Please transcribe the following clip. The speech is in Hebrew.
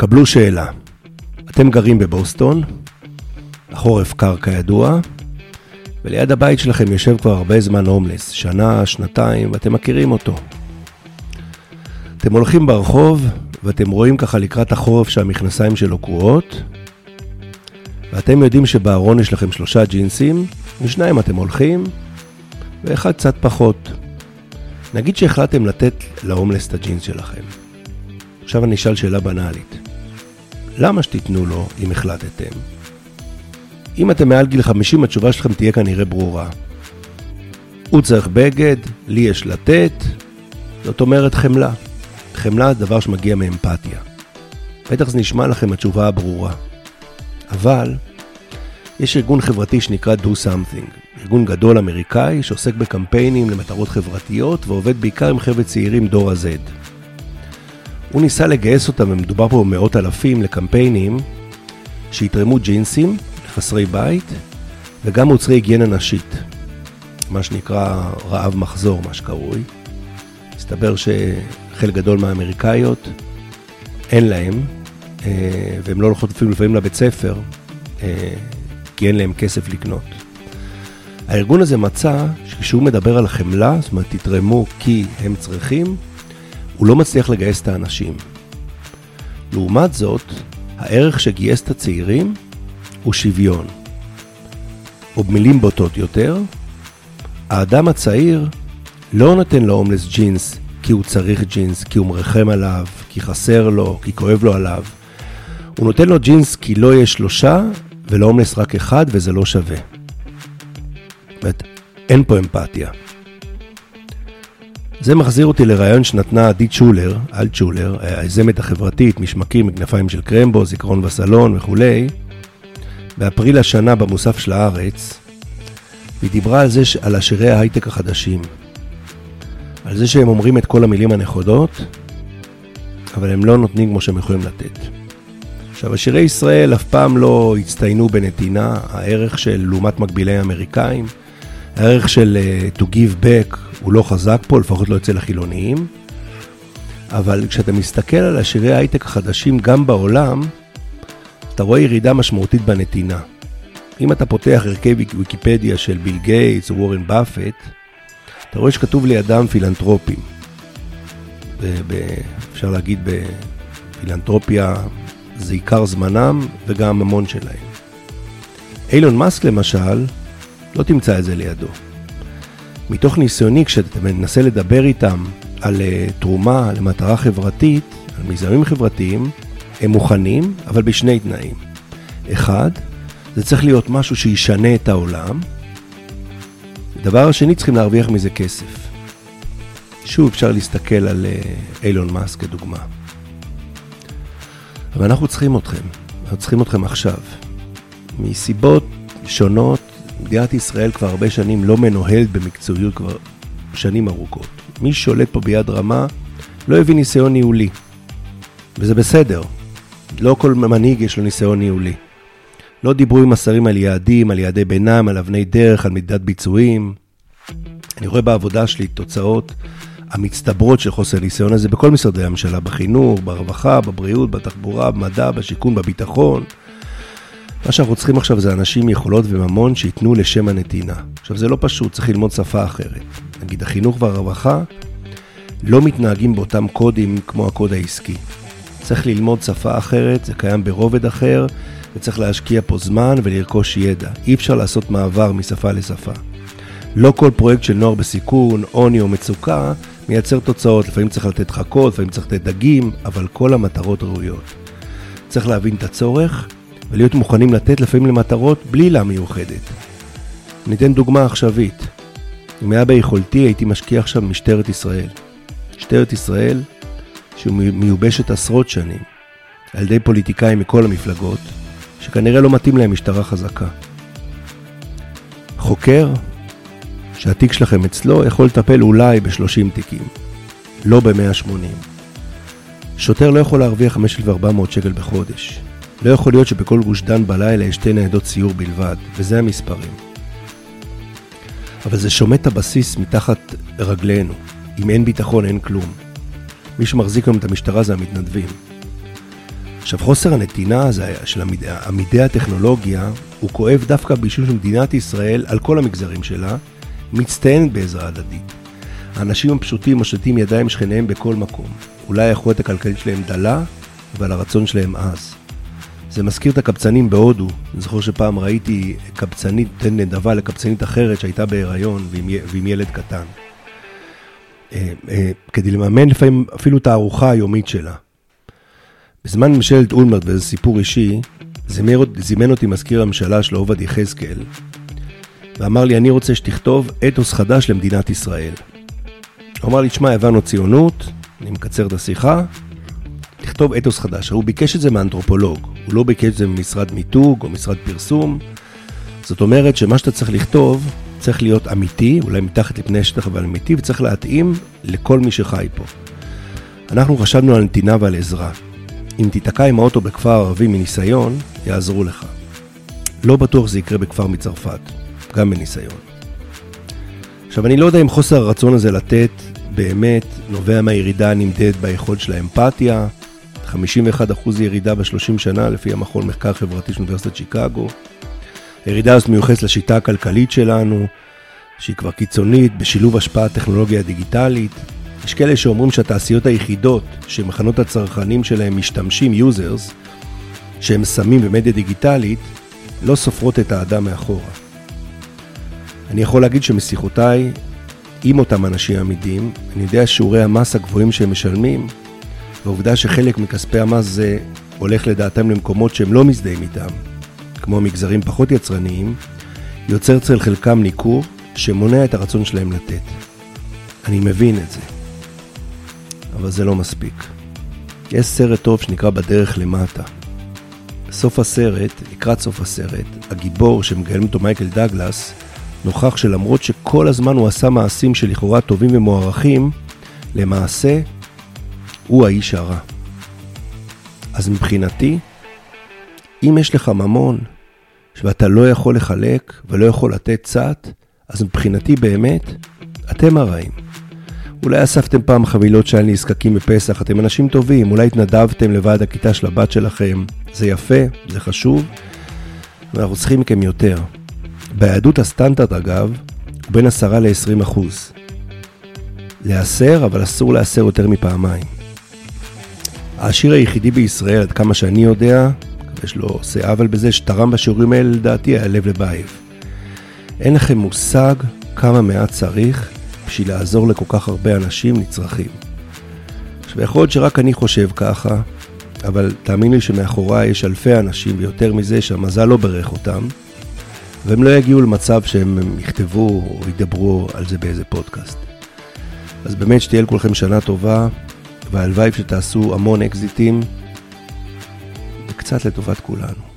קבלו שאלה. אתם גרים בבוסטון, החורף קר כידוע, וליד הבית שלכם יושב כבר הרבה זמן הומלס, שנה, שנתיים, ואתם מכירים אותו. אתם הולכים ברחוב, ואתם רואים ככה לקראת החורף שהמכנסיים שלו קרועות, ואתם יודעים שבארון יש לכם שלושה ג'ינסים, ושניים אתם הולכים, ואחד קצת פחות. נגיד שהחלטתם לתת להומלס את הג'ינס שלכם. עכשיו אני אשאל שאלה בנאלית. למה שתיתנו לו אם החלטתם? אם אתם מעל גיל 50, התשובה שלכם תהיה כנראה ברורה. הוא צריך בגד, לי יש לתת, זאת אומרת חמלה. חמלה זה דבר שמגיע מאמפתיה. בטח זה נשמע לכם התשובה הברורה. אבל יש ארגון חברתי שנקרא Do Something, ארגון גדול אמריקאי שעוסק בקמפיינים למטרות חברתיות ועובד בעיקר עם חבר'ה צעירים דור ה-Z. הוא ניסה לגייס אותם, ומדובר פה במאות אלפים, לקמפיינים שיתרמו ג'ינסים לחסרי בית וגם מוצרי היגיינה נשית, מה שנקרא רעב מחזור, מה שקרוי. מסתבר שחלק גדול מהאמריקאיות אין להם, אה, והן לא הולכות אפילו לפעמים לבית ספר, אה, כי אין להם כסף לקנות. הארגון הזה מצא שכשהוא מדבר על חמלה, זאת אומרת תתרמו כי הם צריכים, הוא לא מצליח לגייס את האנשים. לעומת זאת, הערך שגייס את הצעירים הוא שוויון. או במילים בוטות יותר, האדם הצעיר לא נותן להומלס ג'ינס כי הוא צריך ג'ינס, כי הוא מרחם עליו, כי חסר לו, כי כואב לו עליו. הוא נותן לו ג'ינס כי לא יש שלושה ולהומלס רק אחד וזה לא שווה. זאת אומרת, אין פה אמפתיה. זה מחזיר אותי לרעיון שנתנה עדי צ'ולר, אל צ'ולר, היזמת החברתית, משמקים, מכנפיים של קרמבו, זיכרון בסלון וכולי, באפריל השנה במוסף של הארץ, והיא דיברה על זה, על השירי ההייטק החדשים. על זה שהם אומרים את כל המילים הנכונות, אבל הם לא נותנים כמו שהם יכולים לתת. עכשיו, השירי ישראל אף פעם לא הצטיינו בנתינה, הערך של לעומת מקבילי האמריקאים, הערך של uh, to give back הוא לא חזק פה, לפחות לא אצל החילוניים, אבל כשאתה מסתכל על השירי ההייטק החדשים גם בעולם, אתה רואה ירידה משמעותית בנתינה. אם אתה פותח ערכי ויקיפדיה של ביל גייטס או וורן באפט, אתה רואה שכתוב לידם פילנטרופים. אפשר להגיד בפילנטרופיה זה עיקר זמנם וגם הממון שלהם. אילון מאסק למשל, לא תמצא את זה לידו. מתוך ניסיוני, כשאתה מנסה לדבר איתם על uh, תרומה למטרה חברתית, על מיזמים חברתיים, הם מוכנים, אבל בשני תנאים. אחד, זה צריך להיות משהו שישנה את העולם. דבר השני, צריכים להרוויח מזה כסף. שוב, אפשר להסתכל על uh, אילון מאסק כדוגמה. אבל אנחנו צריכים אתכם, אנחנו צריכים אתכם עכשיו. מסיבות שונות, מדינת ישראל כבר הרבה שנים לא מנוהלת במקצועיות כבר שנים ארוכות. מי שולט פה ביד רמה לא הביא ניסיון ניהולי, וזה בסדר. לא כל מנהיג יש לו ניסיון ניהולי. לא דיברו עם השרים על יעדים, על יעדי ביניים, על אבני דרך, על מדידת ביצועים. אני רואה בעבודה שלי תוצאות המצטברות של חוסר ניסיון הזה בכל משרדי הממשלה, בחינוך, ברווחה, בבריאות, בתחבורה, במדע, בשיכון, בביטחון. מה שאנחנו צריכים עכשיו זה אנשים יכולות וממון שייתנו לשם הנתינה. עכשיו זה לא פשוט, צריך ללמוד שפה אחרת. נגיד החינוך והרווחה לא מתנהגים באותם קודים כמו הקוד העסקי. צריך ללמוד שפה אחרת, זה קיים ברובד אחר, וצריך להשקיע פה זמן ולרכוש ידע. אי אפשר לעשות מעבר משפה לשפה. לא כל פרויקט של נוער בסיכון, עוני או מצוקה מייצר תוצאות. לפעמים צריך לתת חכות, לפעמים צריך לתת דגים, אבל כל המטרות ראויות. צריך להבין את הצורך ולהיות מוכנים לתת לפעמים למטרות בלי עילה מיוחדת. ניתן דוגמה עכשווית. אם היה ביכולתי הייתי משקיע עכשיו במשטרת ישראל. משטרת ישראל, שמיובשת עשרות שנים, על ידי פוליטיקאים מכל המפלגות, שכנראה לא מתאים להם משטרה חזקה. חוקר שהתיק שלכם אצלו יכול לטפל אולי ב-30 תיקים, לא ב-180. שוטר לא יכול להרוויח 5,400 שקל בחודש. לא יכול להיות שבכל גוש דן בלילה יש שתי ניידות סיור בלבד, וזה המספרים. אבל זה שומט הבסיס מתחת רגלינו. אם אין ביטחון אין כלום. מי שמחזיק היום את המשטרה זה המתנדבים. עכשיו, חוסר הנתינה הזה של עמידי, הטכנולוגיה, הוא כואב דווקא בשביל שמדינת ישראל, על כל המגזרים שלה, מצטיינת בעזרה הדדית. האנשים הפשוטים מושיטים ידיים שכניהם בכל מקום. אולי היכולת הכלכלית שלהם דלה, אבל הרצון שלהם עז. זה מזכיר את הקבצנים בהודו. אני זוכר שפעם ראיתי קבצנית תן נדבה לקבצנית אחרת שהייתה בהיריון ועם, ועם ילד קטן. אה, אה, כדי לממן לפעמים אפילו את הארוחה היומית שלה. בזמן ממשלת אולמרט, וזה סיפור אישי, זימן אותי מזכיר הממשלה של עובד יחזקאל, ואמר לי, אני רוצה שתכתוב אתוס חדש למדינת ישראל. הוא אמר לי, תשמע, הבנו ציונות, אני מקצר את השיחה, תכתוב אתוס חדש. הוא ביקש את זה מאנתרופולוג, הוא לא ביקש את זה ממשרד מיתוג או משרד פרסום. זאת אומרת שמה שאתה צריך לכתוב צריך להיות אמיתי, אולי מתחת לפני השטח אבל אמיתי, וצריך להתאים לכל מי שחי פה. אנחנו חשבנו על נתינה ועל עזרה. אם תיתקע עם האוטו בכפר ערבי מניסיון, יעזרו לך. לא בטוח שזה יקרה בכפר מצרפת, גם בניסיון. עכשיו, אני לא יודע אם חוסר הרצון הזה לתת באמת נובע מהירידה הנמדדת ביכולת של האמפתיה, 51% ירידה ב-30 שנה לפי המכון מחקר חברתי של אוניברסיטת שיקגו. הירידה הזאת מיוחסת לשיטה הכלכלית שלנו, שהיא כבר קיצונית, בשילוב השפעת טכנולוגיה דיגיטלית. יש כאלה שאומרים שהתעשיות היחידות שמכנות הצרכנים שלהם משתמשים, users, שהם שמים במדיה דיגיטלית, לא סופרות את האדם מאחורה. אני יכול להגיד שמשיחותיי עם אותם אנשים עמידים, אני יודע שיעורי המס הגבוהים שהם משלמים, והעובדה שחלק מכספי המס זה הולך לדעתם למקומות שהם לא מזדהים איתם, כמו מגזרים פחות יצרניים, יוצר אצל חלקם ניכור שמונע את הרצון שלהם לתת. אני מבין את זה, אבל זה לא מספיק. יש סרט טוב שנקרא בדרך למטה. בסוף הסרט, לקראת סוף הסרט, הגיבור שמגלם אותו מייקל דגלס, נוכח שלמרות שכל הזמן הוא עשה מעשים שלכאורה טובים ומוערכים, למעשה הוא האיש הרע. אז מבחינתי, אם יש לך ממון ואתה לא יכול לחלק ולא יכול לתת קצת, אז מבחינתי באמת, אתם הרעים. אולי אספתם פעם חבילות של נזקקים בפסח, אתם אנשים טובים, אולי התנדבתם לוועד הכיתה של הבת שלכם, זה יפה, זה חשוב, ואנחנו צריכים מכם יותר. ביהדות הסטנדרט אגב, הוא בין 10 ל-20 אחוז. להסר, אבל אסור להסר יותר מפעמיים. העשיר היחידי בישראל, עד כמה שאני יודע, יש לו עושה עוול בזה, שתרם בשיעורים האלה לדעתי היה לב לבייב. אין לכם מושג כמה מעט צריך בשביל לעזור לכל כך הרבה אנשים נצרכים. עכשיו, יכול להיות שרק אני חושב ככה, אבל תאמין לי שמאחוריי יש אלפי אנשים, ויותר מזה שהמזל לא ברך אותם, והם לא יגיעו למצב שהם יכתבו או ידברו על זה באיזה פודקאסט. אז באמת שתהיה לכולכם שנה טובה, והלוואי שתעשו המון אקזיטים, וקצת לטובת כולנו.